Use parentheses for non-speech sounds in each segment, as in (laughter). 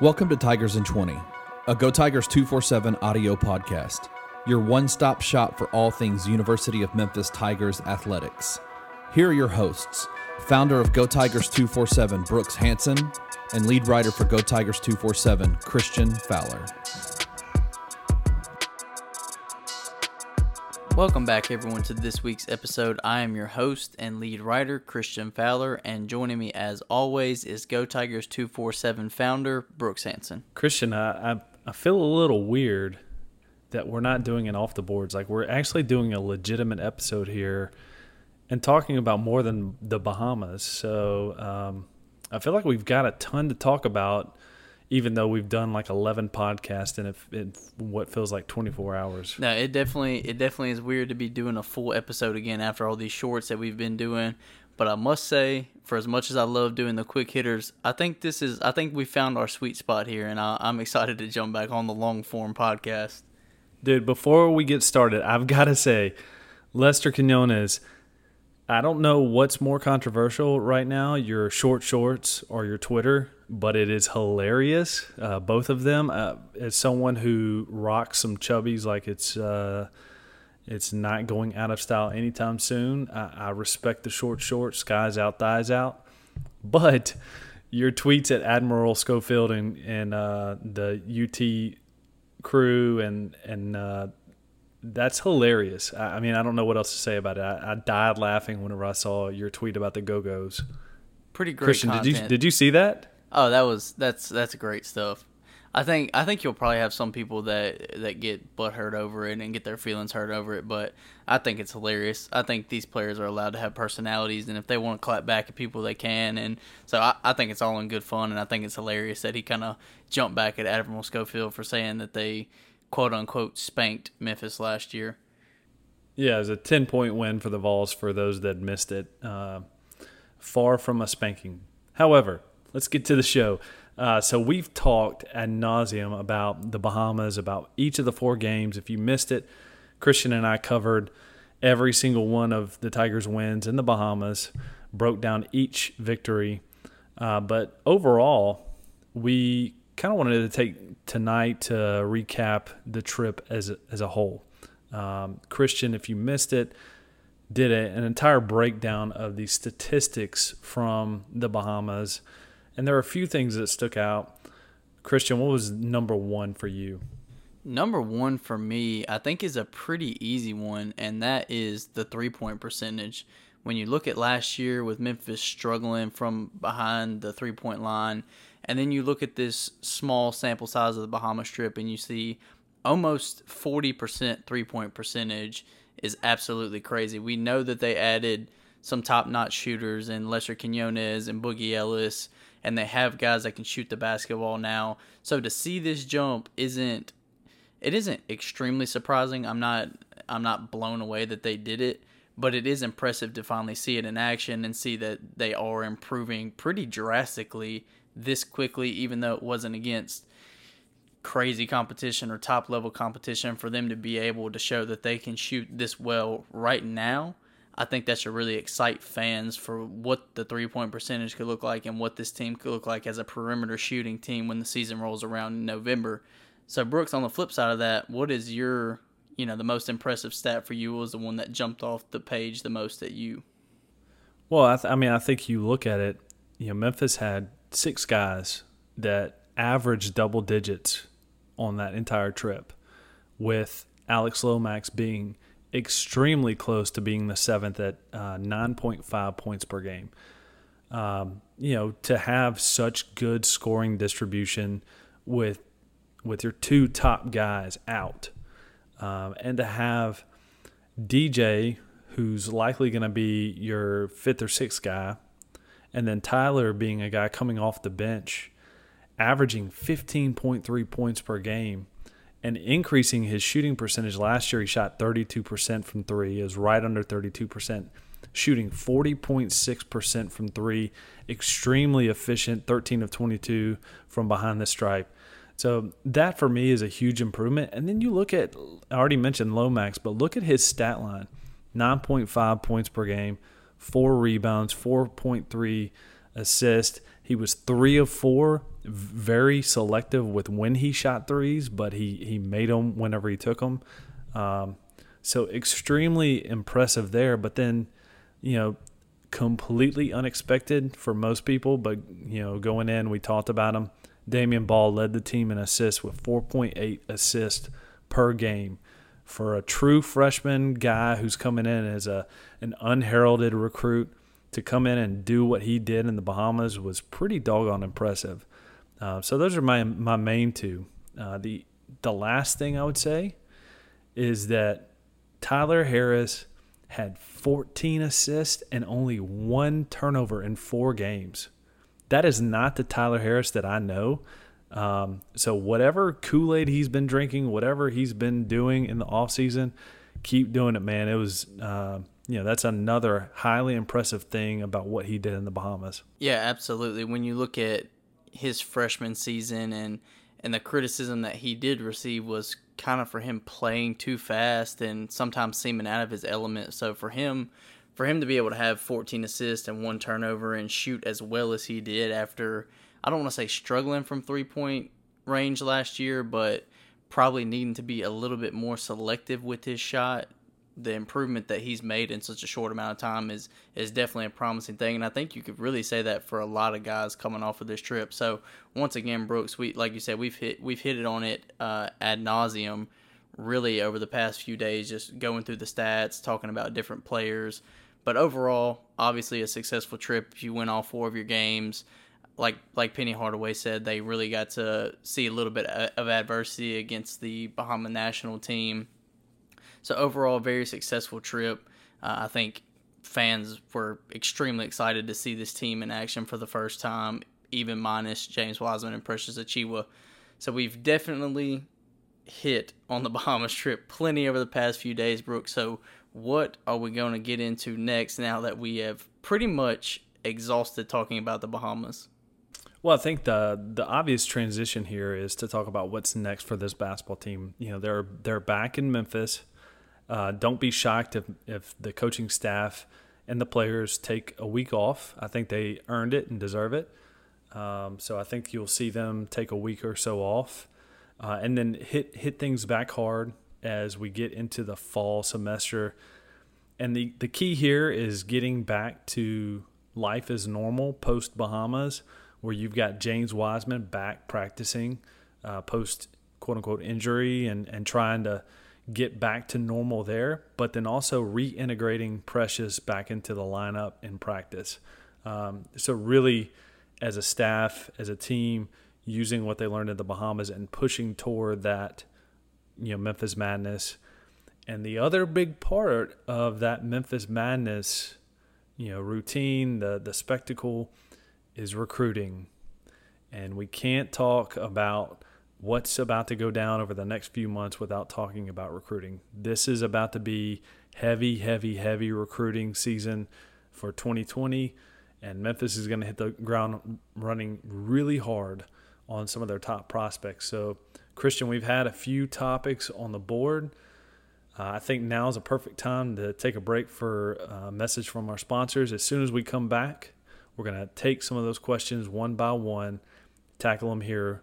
Welcome to Tigers in 20, a Go Tigers 247 audio podcast, your one stop shop for all things University of Memphis Tigers athletics. Here are your hosts, founder of Go Tigers 247, Brooks Hanson, and lead writer for Go Tigers 247, Christian Fowler. Welcome back, everyone, to this week's episode. I am your host and lead writer, Christian Fowler, and joining me, as always, is Go Tigers 247 founder, Brooks Hanson. Christian, I, I, I feel a little weird that we're not doing it off the boards. Like, we're actually doing a legitimate episode here and talking about more than the Bahamas. So, um, I feel like we've got a ton to talk about even though we've done like 11 podcasts in, in what feels like 24 hours. No, it definitely it definitely is weird to be doing a full episode again after all these shorts that we've been doing. But I must say, for as much as I love doing the quick hitters, I think this is I think we found our sweet spot here, and I, I'm excited to jump back on the long form podcast. Dude, before we get started, I've (laughs) got to say, Lester Quinones. I don't know what's more controversial right now, your short shorts or your Twitter but it is hilarious. Uh, both of them. Uh, as someone who rocks some chubbies like it's uh, it's not going out of style anytime soon. I, I respect the short shorts, skies out, thighs out. But your tweets at Admiral Schofield and and uh, the UT crew and and uh, that's hilarious. I, I, mean, I don't know what else to say about it. I, I died laughing whenever I saw your tweet about the Go Go's. Pretty great. Christian, content. did you did you see that? Oh, that was that's that's great stuff. I think I think you'll probably have some people that that get butt hurt over it and get their feelings hurt over it, but I think it's hilarious. I think these players are allowed to have personalities, and if they want to clap back at people, they can. And so I, I think it's all in good fun, and I think it's hilarious that he kind of jumped back at Admiral Schofield for saying that they quote unquote spanked Memphis last year. Yeah, it was a ten point win for the Vols for those that missed it. Uh, far from a spanking. However, let's get to the show. Uh, so we've talked ad nauseum about the Bahamas, about each of the four games. If you missed it, Christian and I covered every single one of the Tigers' wins in the Bahamas, broke down each victory. Uh, but overall, we kind of wanted to take tonight to recap the trip as a, as a whole. Um, Christian, if you missed it, did a, an entire breakdown of the statistics from the Bahamas and there are a few things that stuck out. Christian, what was number one for you? Number one for me, I think, is a pretty easy one, and that is the three point percentage. When you look at last year with Memphis struggling from behind the three point line, and then you look at this small sample size of the Bahama Strip and you see almost 40% three point percentage is absolutely crazy. We know that they added some top notch shooters in Lester Quinones and Boogie Ellis and they have guys that can shoot the basketball now. So to see this jump isn't it isn't extremely surprising. I'm not I'm not blown away that they did it, but it is impressive to finally see it in action and see that they are improving pretty drastically this quickly even though it wasn't against crazy competition or top level competition for them to be able to show that they can shoot this well right now I think that should really excite fans for what the three point percentage could look like and what this team could look like as a perimeter shooting team when the season rolls around in November. So Brooks, on the flip side of that, what is your you know the most impressive stat for you? Was the one that jumped off the page the most at you? Well, I, th- I mean, I think you look at it. You know, Memphis had six guys that averaged double digits on that entire trip, with Alex Lomax being extremely close to being the seventh at uh, 9.5 points per game. Um, you know, to have such good scoring distribution with with your two top guys out, um, and to have DJ, who's likely going to be your fifth or sixth guy, and then Tyler being a guy coming off the bench, averaging 15.3 points per game and increasing his shooting percentage. Last year, he shot 32% from three. Was right under 32%, shooting 40.6% from three. Extremely efficient, 13 of 22 from behind the stripe. So that for me is a huge improvement. And then you look at, I already mentioned Lomax, but look at his stat line 9.5 points per game, four rebounds, 4.3 assists. He was three of four very selective with when he shot threes, but he he made them whenever he took them. Um, so extremely impressive there. But then, you know, completely unexpected for most people. But you know, going in, we talked about him. Damion Baugh led the team in assists with 4.8 assists per game. For a true freshman guy who's coming in as a an unheralded recruit to come in and do what he did in the Bahamas was pretty doggone impressive. Uh, so those are my my main two. Uh, the the last thing I would say is that Tyler Harris had 14 assists and only one turnover in four games. That is not the Tyler Harris that I know. Um, so whatever Kool Aid he's been drinking, whatever he's been doing in the off season, keep doing it, man. It was, uh, you know, that's another highly impressive thing about what he did in the Bahamas. Yeah, absolutely. When you look at his freshman season and and the criticism that he did receive was kind of for him playing too fast and sometimes seeming out of his element. So for him, for him to be able to have 14 assists and one turnover and shoot as well as he did after I don't want to say struggling from three point range last year, but probably needing to be a little bit more selective with his shot the improvement that he's made in such a short amount of time is is definitely a promising thing, and I think you could really say that for a lot of guys coming off of this trip. So once again, Brooks, we like you said, we've hit we've hit it on it uh, ad nauseum, really over the past few days, just going through the stats, talking about different players. But overall, obviously a successful trip. You win all four of your games, like like Penny Hardaway said, they really got to see a little bit of adversity against the Bahama national team so overall, very successful trip. Uh, I think fans were extremely excited to see this team in action for the first time, even minus James Wiseman and Precious Achiuwa. So we've definitely hit on the (laughs) Bahamas trip plenty over the past few days, Brooke. So what are we going to get into next now that we have pretty much exhausted talking about the Bahamas? Well, I think the the obvious transition here is to talk about what's next for this basketball team. You know, they're they're back in Memphis. Uh, don't be shocked if, if the coaching staff and the players take a week off. I think they earned it and deserve it. Um, so I think you'll see them take a week or so off, uh, and then hit hit things back hard as we get into the fall semester. And the the key here is getting back to life as normal post Bahamas, where you've got James Wiseman back practicing uh, post quote unquote injury and and trying to get back to normal there, but then also reintegrating Precious back into the lineup in practice. Um, so, really, as a staff, as a team, using what they learned in the Bahamas and pushing toward that, you know, Memphis Madness. And the other big part of that Memphis Madness, you know, routine, the the spectacle, is recruiting. And we can't talk about what's about to go down over the next few months without talking about recruiting. This is about to be heavy, heavy, heavy recruiting season for 2020, and Memphis is going to hit the ground running really hard on some of their top prospects. So, Christian, we've had a few topics on the board. Uh, I think now is a perfect time to take a break for a message from our sponsors. As soon as we come back, we're going to take some of those questions one by one, tackle them here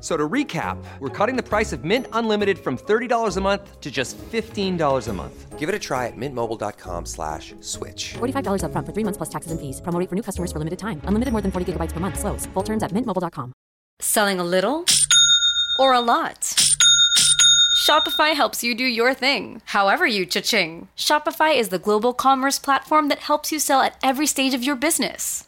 So to recap, we're cutting the price of Mint Unlimited from $30 a month to just $15 a month. Give it a try at mintmobile.com slash switch. $45 up front for three months plus taxes and fees. Promo for new customers for limited time. Unlimited more than 40 gigabytes per month. Slows. Full terms at mintmobile.com. Selling a little or a lot? Shopify helps you do your thing, however you cha-ching. Shopify is the global commerce platform that helps you sell at every stage of your business.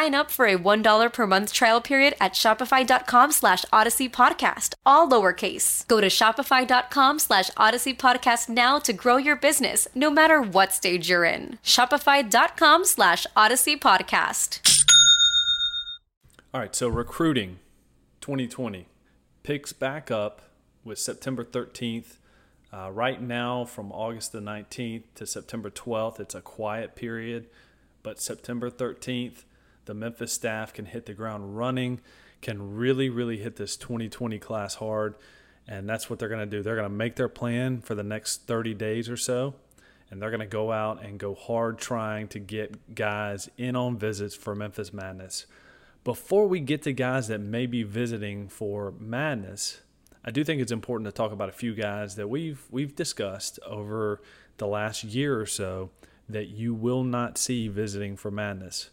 up for a $1 per month trial period at shopify.com slash odyssey podcast, all lowercase. Go to shopify.com slash odyssey podcast now to grow your business, no matter what stage you're in. Shopify.com slash odyssey podcast. All right, so recruiting 2020 picks back up with September 13th. Uh, right now, from August the 19th to September 12th, it's a quiet period. But September 13th, the Memphis staff can hit the ground running, can really, really hit this 2020 class hard. And that's what they're going to do. They're going to make their plan for the next 30 days or so. And they're going to go out and go hard trying to get guys in on visits for Memphis Madness. Before we get to guys that may be visiting for Madness, I do think it's important to talk about a few guys that we've we've discussed over the last year or so that you will not see visiting for Madness.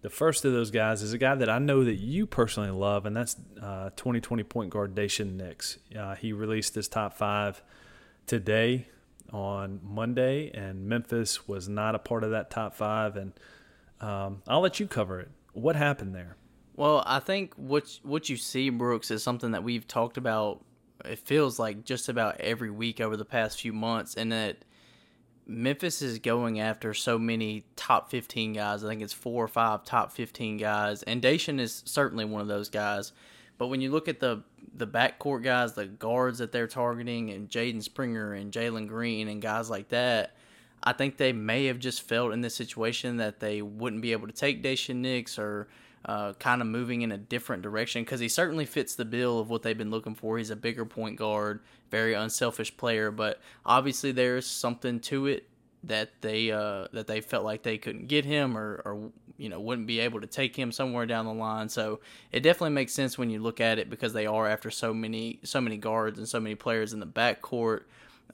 The first of those guys is a guy that I know that you personally love, and that's uh, 2020 point guard Daishen Nix. Uh, he released his top five today on Monday, and Memphis was not a part of that top five. And um, I'll let you cover it. What happened there? Well, I think what what you see, Brooks, is something that we've talked about. It feels like just about every week over the past few months, and that Memphis is going after so many top 15 guys. I think it's four or five top 15 guys, and Daishen is certainly one of those guys. But when you look at the the backcourt guys, the guards that they're targeting, and Jaden Springer and Jalen Green and guys like that, I think they may have just felt in this situation that they wouldn't be able to take Daishen Nix or uh, kind of moving in a different direction because he certainly fits the bill of what they've been looking for. He's a bigger point guard, very unselfish player, but obviously there's something to it that they uh, that they felt like they couldn't get him or, or you know wouldn't be able to take him somewhere down the line. So it definitely makes sense when you look at it because they are after so many so many guards and so many players in the backcourt.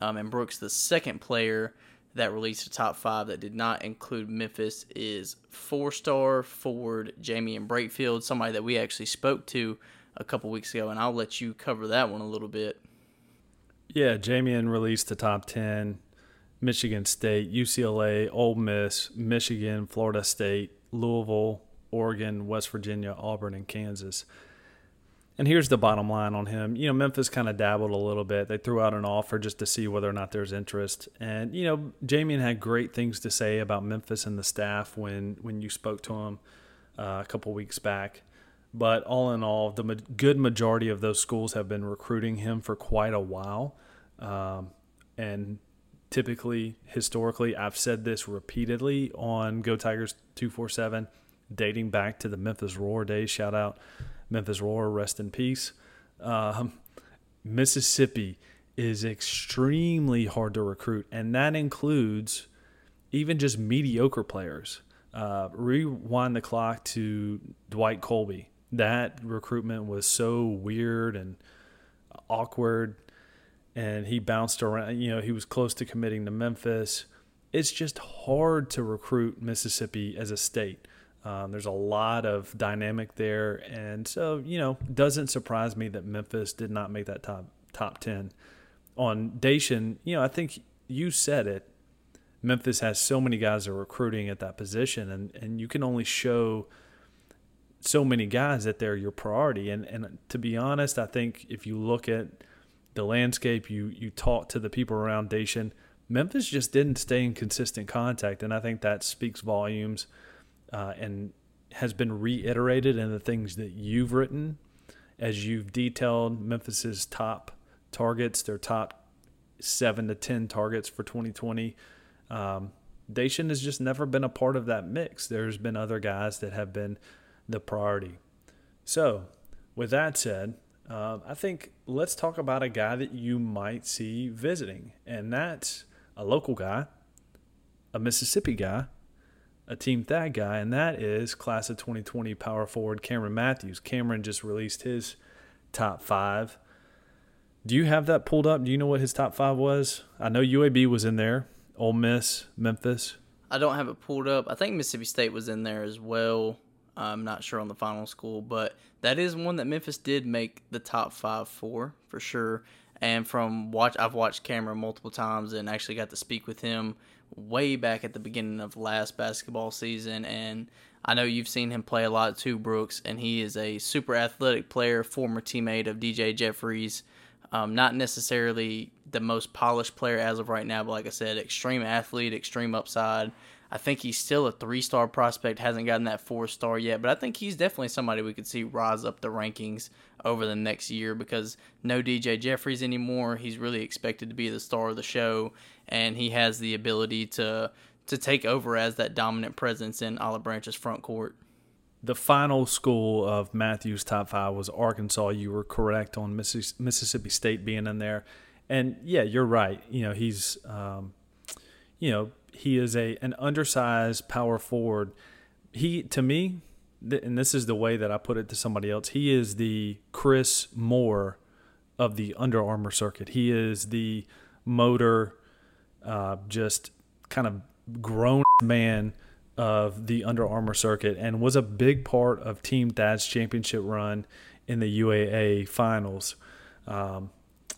Um, and Brooks, the second player that released a top five that did not include Memphis is four star forward Jaemyn Brakefield, somebody that we actually spoke to a couple weeks ago, and I'll let you cover that one a little bit. Yeah, Jamian released the top 10 Michigan State, UCLA, Ole Miss, Michigan, Florida State, Louisville, Oregon, West Virginia, Auburn, and Kansas. And here's the bottom line on him. You know, Memphis kind of dabbled a little bit. They threw out an offer just to see whether or not there's interest. And, you know, Jaemyn had great things to say about Memphis and the staff when, when you spoke to him uh, a couple weeks back. But all in all, the ma- good majority of those schools have been recruiting him for quite a while. Um, and typically, historically, I've said this repeatedly on Go Tigers 247, dating back to the Memphis Roar days. Shout out Memphis Roar, rest in peace. Um, Mississippi is extremely hard to recruit, and that includes even just mediocre players. Uh, rewind the clock to Dwight Colby. That recruitment was so weird and awkward, and he bounced around. You know, he was close to committing to Memphis. It's just hard to recruit Mississippi as a state. Um, there's a lot of dynamic there, and so you know, doesn't surprise me that Memphis did not make that top top ten. On Daishen, you know, I think you said it. Memphis has so many guys that are recruiting at that position, and and you can only show so many guys that they're your priority. And and to be honest, I think if you look at the landscape, you you talk to the people around Daishen, Memphis just didn't stay in consistent contact, and I think that speaks volumes uh, and has been reiterated in the things that you've written as you've detailed Memphis's top targets, their top seven to 10 targets for 2020. Um, Daishen has just never been a part of that mix. There's been other guys that have been the priority. So, with that said, uh, I think let's talk about a guy that you might see visiting, and that's a local guy, a Mississippi guy, a Team Thad guy, and that is class of 2020 power forward Cameron Matthews. Cameron just released his top five. Do you have that pulled up? Do you know what his top five was? I know UAB was in there, Ole Miss, Memphis. I don't have it pulled up. I think Mississippi State was in there as well. I'm not sure on the final school, but that is one that Memphis did make the top five for for sure. And from watch, I've watched Cameron multiple times and actually got to speak with him way back at the beginning of last basketball season. And I know you've seen him play a lot too, Brooks. And he is a super athletic player, former teammate of DJ Jeffries. Um, not necessarily the most polished player as of right now, but like I said, extreme athlete, extreme upside. I think he's still a three star prospect, hasn't gotten that four star yet, but I think he's definitely somebody we could see rise up the rankings over the next year because no DJ Jeffries anymore. He's really expected to be the star of the show, and he has the ability to to take over as that dominant presence in Olive Branch's front court. The final school of Matthew's top five was Arkansas. You were correct on Mississippi State being in there, and yeah, you're right. You know he's, um, you know he is a an undersized power forward. He to me, and this is the way that I put it to somebody else. He is the Chris Moore of the Under Armour circuit. He is the motor, uh, just kind of grown man of the Under Armour circuit, and was a big part of Team Thad's championship run in the UAA finals. Um,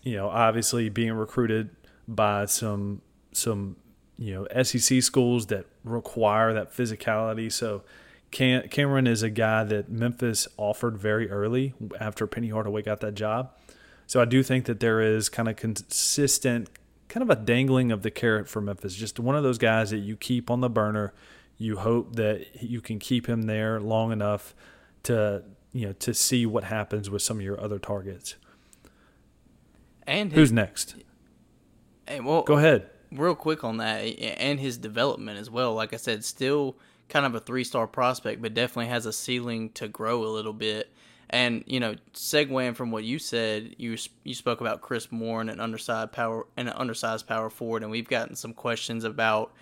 you know, obviously being recruited by some some you know SEC schools that require that physicality. So Cam- Cameron is a guy that Memphis offered very early after Penny Hardaway got that job. So I do think that there is kind of consistent, kind of a dangling of the carrot for Memphis. Just one of those guys that you keep on the burner. You hope that you can keep him there long enough to you know to see what happens with some of your other targets. And his, who's next? Hey, well, go ahead real quick on that and his development as well. Like I said, still kind of a three star prospect, but definitely has a ceiling to grow a little bit. And you know, segueing from what you said, you you spoke about Chris Moore and an undersized power and an undersized power forward, and we've gotten some questions about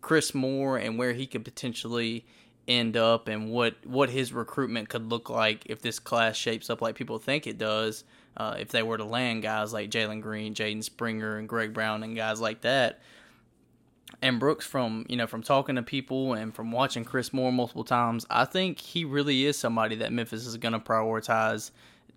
Chris Moore and where he could potentially end up and what what his recruitment could look like if this class shapes up like people think it does uh, if they were to land guys like Jalen Green, Jaden Springer, and Greg Brown, and guys like that. And Brooks, from you know, from talking to people and from watching Chris Moore multiple times, I think he really is somebody that Memphis is going to prioritize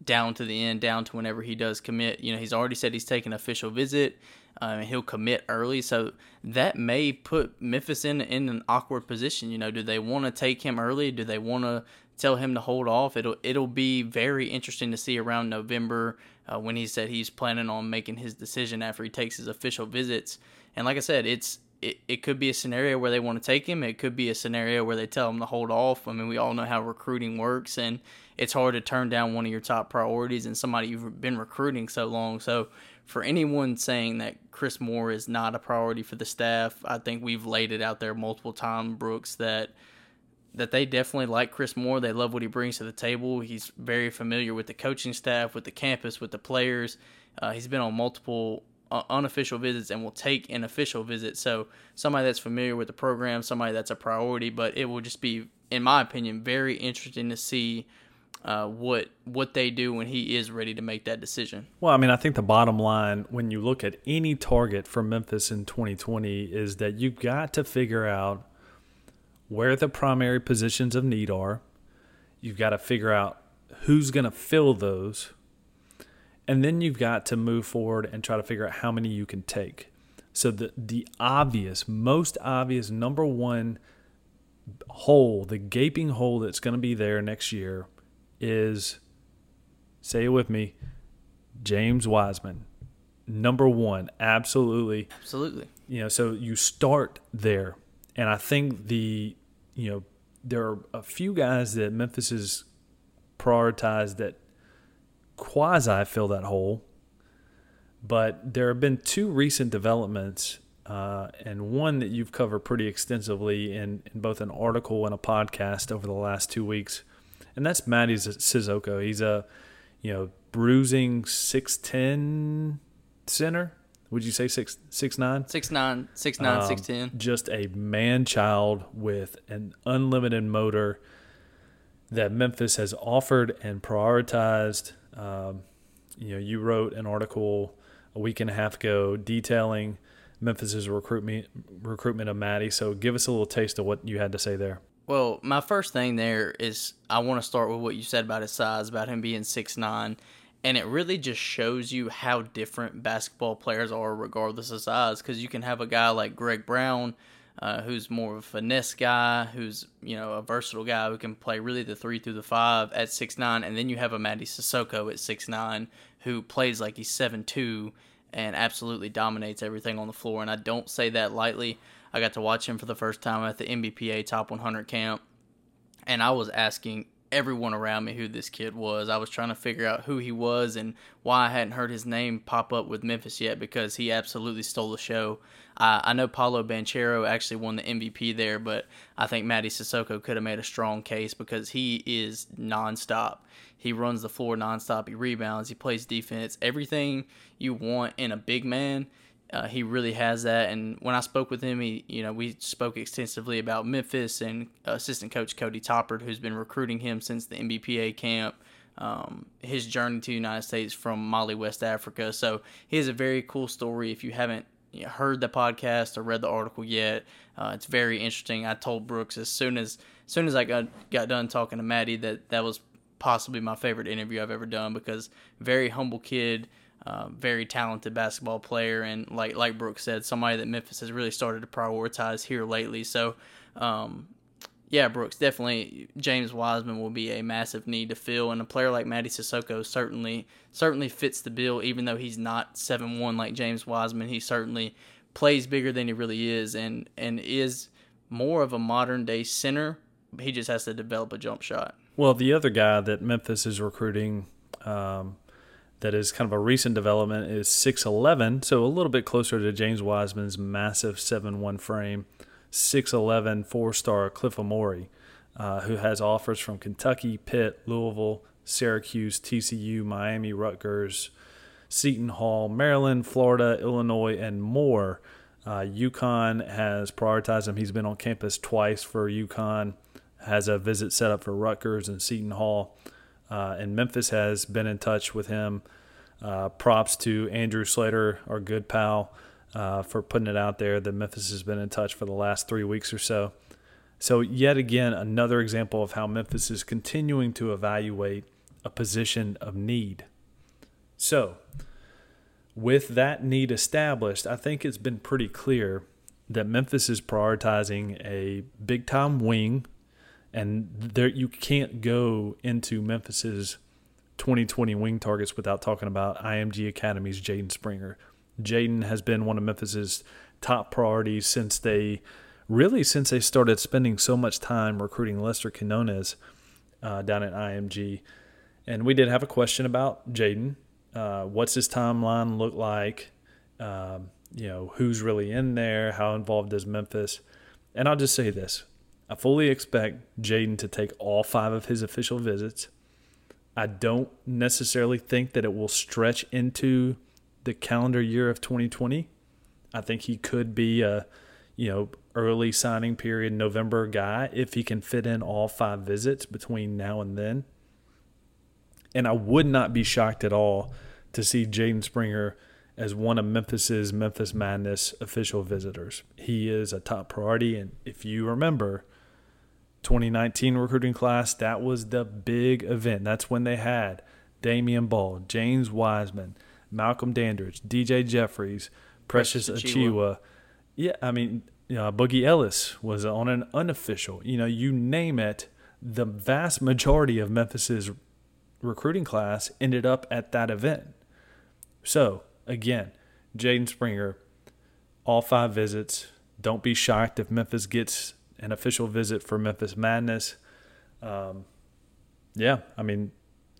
down to the end, down to whenever he does commit. You know, he's already said he's taking official visit. Um, he'll commit early, so that may put Memphis in in an awkward position. You know, do they want to take him early? Do they want to tell him to hold off. It'll it'll be very interesting to see around November uh, when he said he's planning on making his decision after he takes his official visits. And like I said, it's it, it could be a scenario where they want to take him. It could be a scenario where they tell him to hold off. I mean, we all know how recruiting works, and it's hard to turn down one of your top priorities and somebody you've been recruiting so long. So, for anyone saying that Chris Moore is not a priority for the staff, I think we've laid it out there multiple times, Brooks, that that they definitely like Chris Moore. They love what he brings to the table. He's very familiar with the coaching staff, with the campus, with the players. Uh, he's been on multiple uh, unofficial visits and will take an official visit. So somebody that's familiar with the program, somebody that's a priority. But it will just be, in my opinion, very interesting to see uh, what what they do when he is ready to make that decision. Well, I mean, I think the bottom line when you look at any target for Memphis in 2020 is that you've got to figure out where the primary positions of need are. You've got to figure out who's going to fill those. And then you've got to move forward and try to figure out how many you can take. So the the obvious, most obvious number one hole, the gaping hole that's going to be there next year is say it with me, James Wiseman. Number 1, absolutely. Absolutely. You know, so you start there. And I think the you know, there are a few guys that Memphis has prioritized that quasi fill that hole. But there have been two recent developments, uh, and one that you've covered pretty extensively in, in both an article and a podcast over the last two weeks, and that's Mady Sissoko. He's a, you know, bruising six ten center Would you say six six nine? Six nine, six nine, Um, six ten. Just a man child with an unlimited motor that Memphis has offered and prioritized. Um, you know, you wrote an article a week and a half ago detailing Memphis's recruitment recruitment of Mady. So give us a little taste of what you had to say there. Well, my first thing there is I want to start with what you said about his size, about him being six nine, and it really just shows you how different basketball players are regardless of size. Because you can have a guy like Greg Brown, uh, who's more of a finesse guy, who's you know a versatile guy who can play really the three through the five at six nine, and then you have a Mady Sissoko at six nine who plays like he's seven two and absolutely dominates everything on the floor. And I don't say that lightly. I got to watch him for the first time at the NBPA Top 100 camp, and I was asking everyone around me who this kid was. I was trying to figure out who he was and why I hadn't heard his name pop up with Memphis yet because he absolutely stole the show. Uh, I know Paolo Banchero actually won the MVP there, but I think Mady Sissoko could have made a strong case because he is nonstop. He runs the floor nonstop. He rebounds. He plays defense. Everything you want in a big man. Uh, he really has that. And when I spoke with him, he, you know, we spoke extensively about Memphis and assistant coach Cody Toppert, who's been recruiting him since the NBPA camp. Um, his journey to the United States from Mali, West Africa. So he has a very cool story. If you haven't you know, heard the podcast or read the article yet, uh, it's very interesting. I told Brooks as soon as, as soon as I got got done talking to Mady that that was possibly my favorite interview I've ever done because very humble kid. Very talented basketball player, and like like Brooks said, somebody that Memphis has really started to prioritize here lately. So, um, yeah, Brooks definitely James Wiseman will be a massive need to fill, and a player like Mady Sissoko certainly certainly fits the bill. Even though he's not seven one like James Wiseman, he certainly plays bigger than he really is, and and is more of a modern day center. He just has to develop a jump shot. Well, the other guy that Memphis is recruiting um, that is kind of a recent development is 6'11, so a little bit closer to James Wiseman's massive 7'1 frame. 6'11 four star Cliff Omoruyi, uh, who has offers from Kentucky, Pitt, Louisville, Syracuse, TCU, Miami, Rutgers, Seton Hall, Maryland, Florida, Illinois, and more. Uh, UConn has prioritized him. He's been on campus twice for UConn, has a visit set up for Rutgers and Seton Hall. Uh, and Memphis has been in touch with him. Uh, props to Andrew Slater, our good pal, uh, for putting it out there that Memphis has been in touch for the last three weeks or so. So, yet again, another example of how Memphis is continuing to evaluate a position of need. So, with that need established, I think it's been pretty clear that Memphis is prioritizing a big time wing, and there you can't go into Memphis's 2020 wing targets without talking about IMG Academy's Jaden Springer. Jaden has been one of Memphis's top priorities since they really since they started spending so much time recruiting Lester Quinones uh, down at IMG. And we did have a question about Jaden. Uh, what's his timeline look like? Um, you know, who's really in there? How involved is Memphis? And I'll just say this I fully expect Jaden to take all five of his official visits. I don't necessarily think that it will stretch into the calendar year of 2020. I think he could be a, you know, early signing period November guy if he can fit in all five visits between now and then. And I would not be shocked at all to see Jaden Springer as one of Memphis's Memphis Madness official visitors. He is a top priority, and if you remember, 2019 recruiting class, that was the big event. That's when they had Damion Baugh, James Wiseman, Malcolm Dandridge, DJ Jeffries, Precious, Precious Achiuwa. Yeah, I mean, you know, Boogie Ellis was on an unofficial. You know, you name it. The vast majority of Memphis's recruiting class ended up at that event. So again, Jaden Springer, all five visits. Don't be shocked if Memphis gets an official visit for Memphis Madness. Um, yeah, I mean,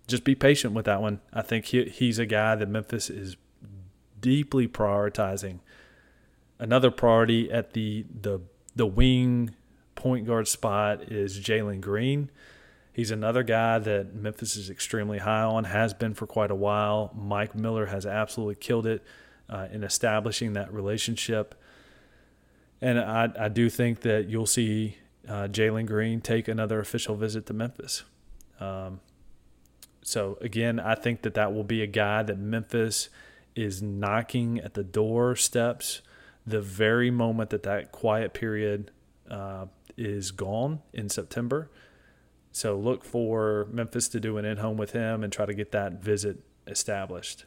just be patient with that one. I think he, he's a guy that Memphis is deeply prioritizing. Another priority at the the the wing point guard spot is Jalen Green. He's another guy that Memphis is extremely high on, has been for quite a while. Mike Miller has absolutely killed it uh, in establishing that relationship. And I, I do think that you'll see uh, Jalen Green take another official visit to Memphis. Um, so again, I think that that will be a guy that Memphis is knocking at the door steps the very moment that that quiet period uh, is gone in September. So look for Memphis to do an in home with him and try to get that visit established.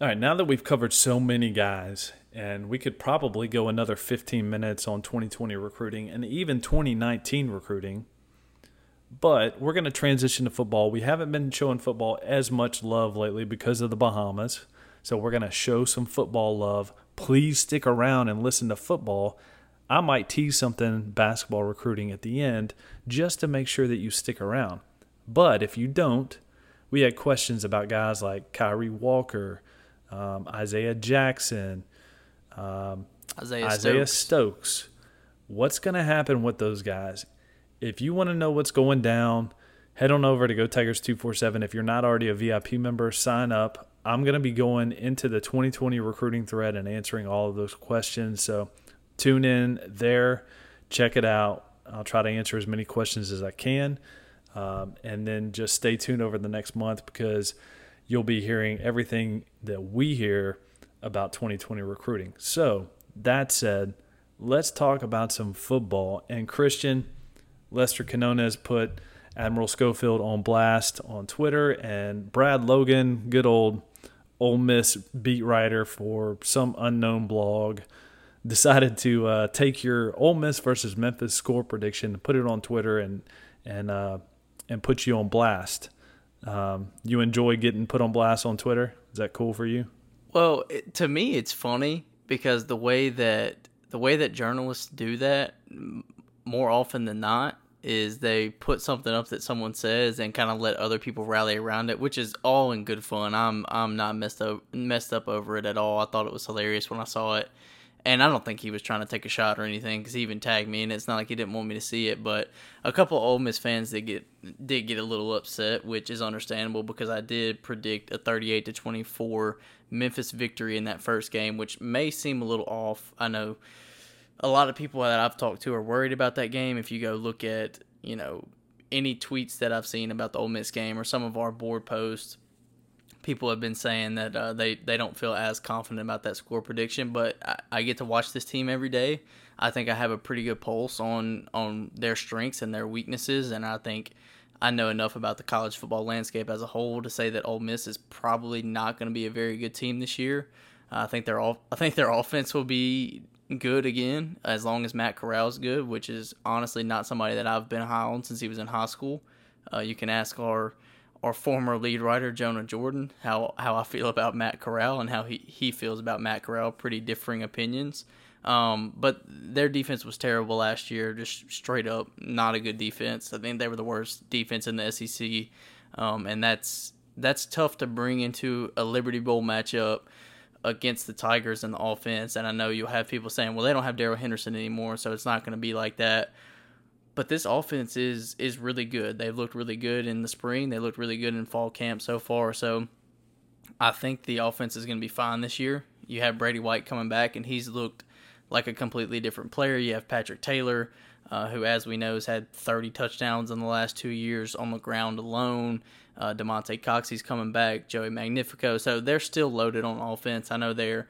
All right, now that we've covered so many guys, and we could probably go another 15 minutes on 2020 recruiting and even 2019 recruiting, but we're going to transition to football. We haven't been showing football as much love lately because of the Bahamas, so we're going to show some football love. Please stick around and listen to football. I might tease something basketball recruiting at the end just to make sure that you stick around. But if you don't, we had questions about guys like Kyrie Walker um, Isaiah Jackson, um, Isaiah, Isaiah Stokes. Stokes. What's going to happen with those guys? If you want to know what's going down, head on over to Go Tigers 247. If you're not already a VIP member, sign up. I'm going to be going into the 2020 recruiting thread and answering all of those questions. So tune in there, check it out. I'll try to answer as many questions as I can. Um, and then just stay tuned over the next month because – you'll be hearing everything that we hear about 2020 recruiting. So, that said, let's talk about some football. And Christian, Lester Quinones put Admiral Schofield on blast on Twitter, and Brad Logan, good old Ole Miss beat writer for some unknown blog, decided to uh, take your Ole Miss versus Memphis score prediction, put it on Twitter, and and uh, and put you on blast. Um, you enjoy getting put on blast on Twitter? Is that cool for you? Well, it, to me, it's funny because the way that the way that journalists do that more often than not is they put something up that someone says and kind of let other people rally around it, which is all in good fun. I'm I'm not messed up messed up over it at all. I thought it was hilarious when I saw it and I don't think he was trying to take a shot or anything because he even tagged me, and it's not like he didn't want me to see it. But a couple of Ole Miss fans did get did get a little upset, which is understandable because I did predict a 38 to 24 Memphis victory in that first game, which may seem a little off. I know a lot of people that I've talked to are worried about that game. If you go look at you know any tweets that I've seen about the Ole Miss game or some of our board posts people have been saying that uh, they they don't feel as confident about that score prediction. But I, I, get to watch this team every day. I think I have a pretty good pulse on on their strengths and their weaknesses, and I think I know enough about the college football landscape as a whole to say that Ole Miss is probably not going to be a very good team this year. Uh, I think their all I think their offense will be good again as long as Matt Corral's good, which is honestly not somebody that I've been high on since he was in high school. Uh, you can ask our our former lead writer Jonah Jordan how how I feel about Matt Corral and how he, he feels about Matt Corral. Pretty differing opinions. Um, but their defense was terrible last year, just straight up not a good defense. I think they were the worst defense in the SEC, um, and that's that's tough to bring into a Liberty Bowl matchup against the Tigers in the offense. And I know you'll have people saying, well, they don't have Darrell Henderson anymore, so it's not going to be like that but this offense is is really good. They've looked really good in the spring. They looked really good in fall camp so far. So I think the offense is going to be fine this year. You have Brady White coming back, and he's looked like a completely different player. You have Patrick Taylor, uh, who, as we know, has had 30 touchdowns in the last two years on the ground alone. Uh, Damonte Cox, he's coming back. Joey Magnifico. So they're still loaded on offense. I know they're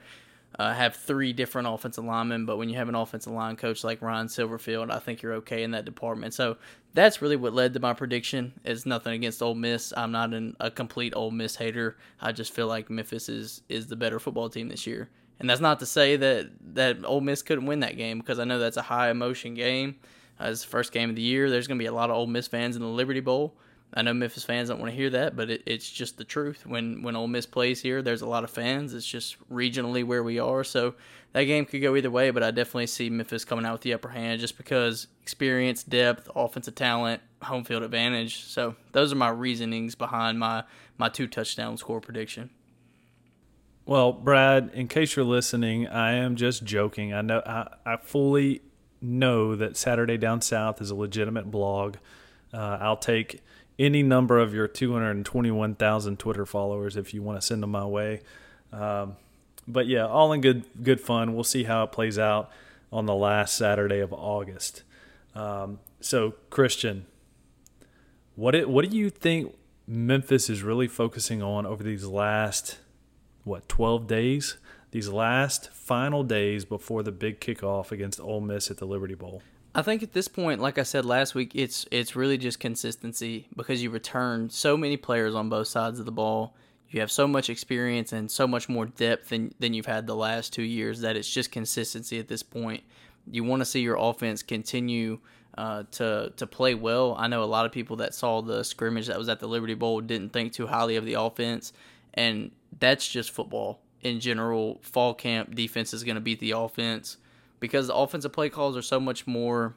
uh, have three different offensive linemen, but when you have an offensive line coach like Ryan Silverfield, I think you're okay in that department. So that's really what led to my prediction. It's nothing against Ole Miss. I'm not an, a complete Ole Miss hater. I just feel like Memphis is is the better football team this year. And that's not to say that that Ole Miss couldn't win that game because I know that's a high emotion game. Uh, it's the first game of the year. There's going to be a lot of Ole Miss fans in the Liberty Bowl. I know Memphis fans don't want to hear that, but it, it's just the truth. When when Ole Miss plays here, there's a lot of fans. It's just regionally where we are, so that game could go either way. But I definitely see Memphis coming out with the upper hand just because experience, depth, offensive talent, home field advantage. So those are my reasonings behind my my two touchdown score prediction. Well, Brad, in case you're listening, I am just joking. I know I, I fully know that Saturday Down South is a legitimate blog. Uh, I'll take any number of your 221,000 Twitter followers if you want to send them my way. Um, but yeah, all in good good fun. We'll see how it plays out on the last Saturday of August. Um, so, Christian, what it, what do you think Memphis is really focusing on over these last what 12 days? These last final days before the big kickoff against Ole Miss at the Liberty Bowl. I think at this point, like I said last week, it's it's really just consistency because you return so many players on both sides of the ball. You have so much experience and so much more depth than, than you've had the last two years that it's just consistency at this point. You want to see your offense continue uh, to to play well. I know a lot of people that saw the scrimmage that was at the Liberty Bowl didn't think too highly of the offense, and that's just football in general. Fall camp defense is going to beat the offense because the offensive play calls are so much more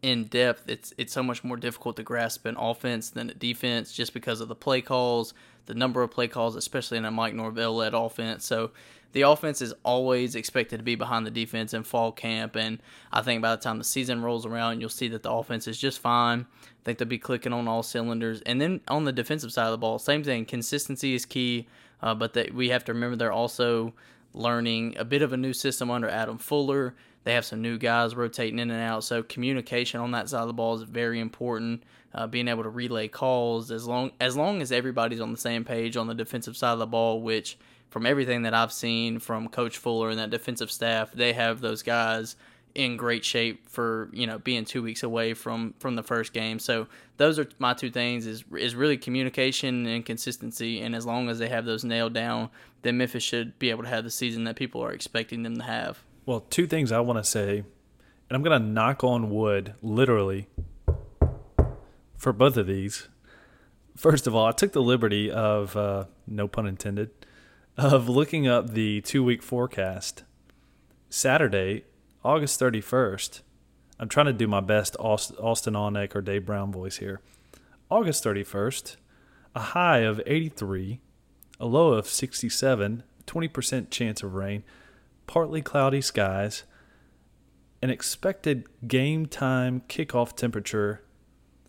in depth. It's it's so much more difficult to grasp an offense than a defense just because of the play calls, the number of play calls, especially in a Mike Norvell led offense. So the offense is always expected to be behind the defense in fall camp, and I think by the time the season rolls around, you'll see that the offense is just fine. I think they'll be clicking on all cylinders, and then on the defensive side of the ball, same thing. Consistency is key, uh, but that we have to remember they're also learning a bit of a new system under Adam Fuller. They have some new guys rotating in and out, so communication on that side of the ball is very important. Uh, being able to relay calls as long as long as everybody's on the same page on the defensive side of the ball, which from everything that I've seen from Coach Fuller and that defensive staff, they have those guys in great shape for you know being two weeks away from from the first game. So those are my two things: is is really communication and consistency. And as long as they have those nailed down, then Memphis should be able to have the season that people are expecting them to have. Well, two things I want to say, and I'm going to knock on wood, literally, for both of these. First of all, I took the liberty of, uh, no pun intended, of looking up the two week forecast. Saturday, August 31st, I'm trying to do my best Austin Alnick or Dave Brown voice here. August 31st, a high of 83, a low of 67, 20% chance of rain, partly cloudy skies, an expected game time kickoff temperature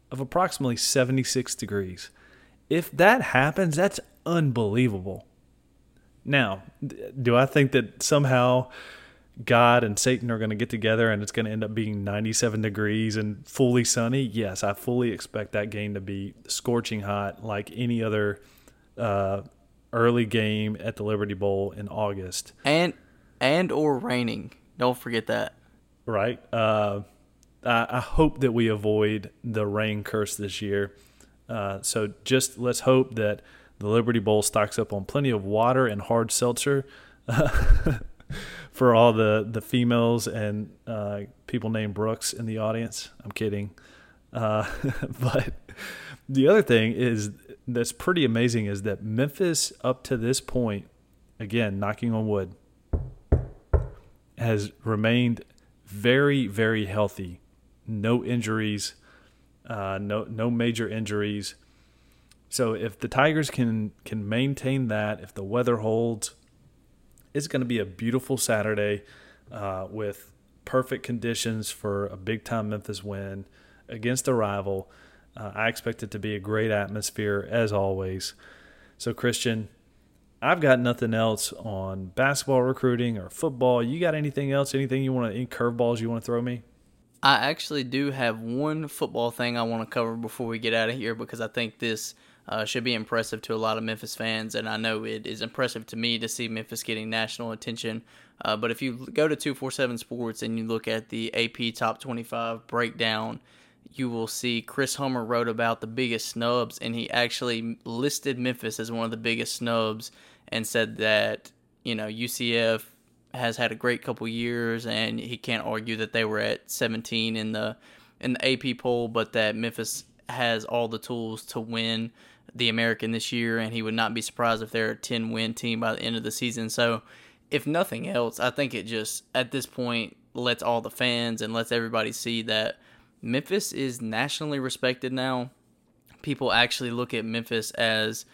of approximately 76 degrees. If that happens, that's unbelievable. Now, do I think that somehow God and Satan are going to get together and it's going to end up being 97 degrees and fully sunny? Yes, I fully expect that game to be scorching hot like any other uh, early game at the Liberty Bowl in August. And and or raining. Don't forget that. Right. Uh, I, I, hope that we avoid the rain curse this year. Uh, so just let's hope that the Liberty Bowl stocks up on plenty of water and hard seltzer (laughs) for all the, the females and uh, people named Brooks in the audience. I'm kidding. Uh, (laughs) but the other thing is that's pretty amazing is that Memphis, up to this point, again, knocking on wood, has remained very, very healthy. No injuries, uh, no no major injuries. So if the Tigers can can maintain that, if the weather holds, it's going to be a beautiful Saturday uh, with perfect conditions for a big time Memphis win against a rival. Uh, I expect it to be a great atmosphere as always. So Christian, I've got nothing else on basketball recruiting or football. You got anything else? Anything you want to any curveballs you want to throw me? I actually do have one football thing I want to cover before we get out of here because I think this uh, should be impressive to a lot of Memphis fans, and I know it is impressive to me to see Memphis getting national attention. Uh, but if you go to 247 Sports and you look at the AP Top 25 breakdown, you will see Chris Hummer wrote about the biggest snubs, and he actually listed Memphis as one of the biggest snubs and said that, you know, UCF has had a great couple years, and he can't argue that they were at 17 in the in the AP poll, but that Memphis has all the tools to win the American this year, and he would not be surprised if they're a 10 win team by the end of the season. So, if nothing else, I think it just, at this point, lets all the fans and lets everybody see that Memphis is nationally respected now. People actually look at Memphis as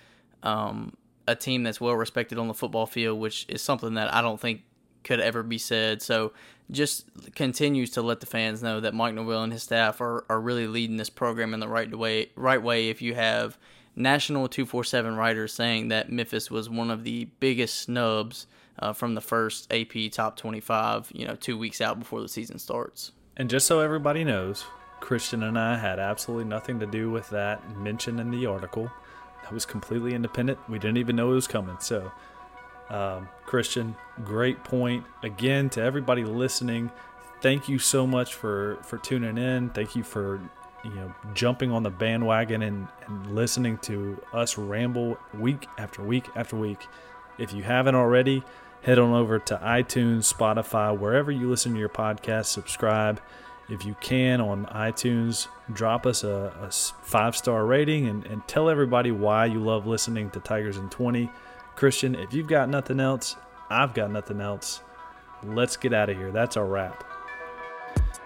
um, a team that's well respected on the football field, which is something that I don't think could ever be said. So just continues to let the fans know that Mike Norvell and his staff are, are really leading this program in the right way. Right way. If you have national two four seven writers saying that Memphis was one of the biggest snubs uh, from the first AP top twenty five, you know, two weeks out before the season starts. And just so everybody knows, Christian and I had absolutely nothing to do with that mention in the article. That was completely independent. We didn't even know it was coming. So um, Christian, great point. Again, to everybody listening, thank you so much for for tuning in. Thank you for you know jumping on the bandwagon and, and listening to us ramble week after week after week. If you haven't already, head on over to iTunes, Spotify, wherever you listen to your podcast. Subscribe. If you can on iTunes, drop us a, a five star rating and, and tell everybody why you love listening to Tigers in 20. Christian, if you've got nothing else, I've got nothing else. Let's get out of here. That's our wrap.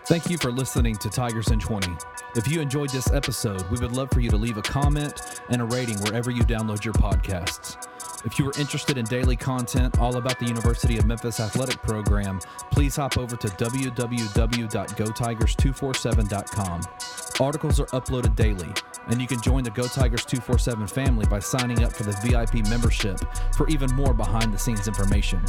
Thank you for listening to Tigers in 20. If you enjoyed this episode, we would love for you to leave a comment and a rating wherever you download your podcasts. If you are interested in daily content all about the University of Memphis athletic program, please hop over to www.gotigers247.com. Articles are uploaded daily, and you can join the Go Tigers 247 family by signing up for the VIP membership for even more behind the scenes information.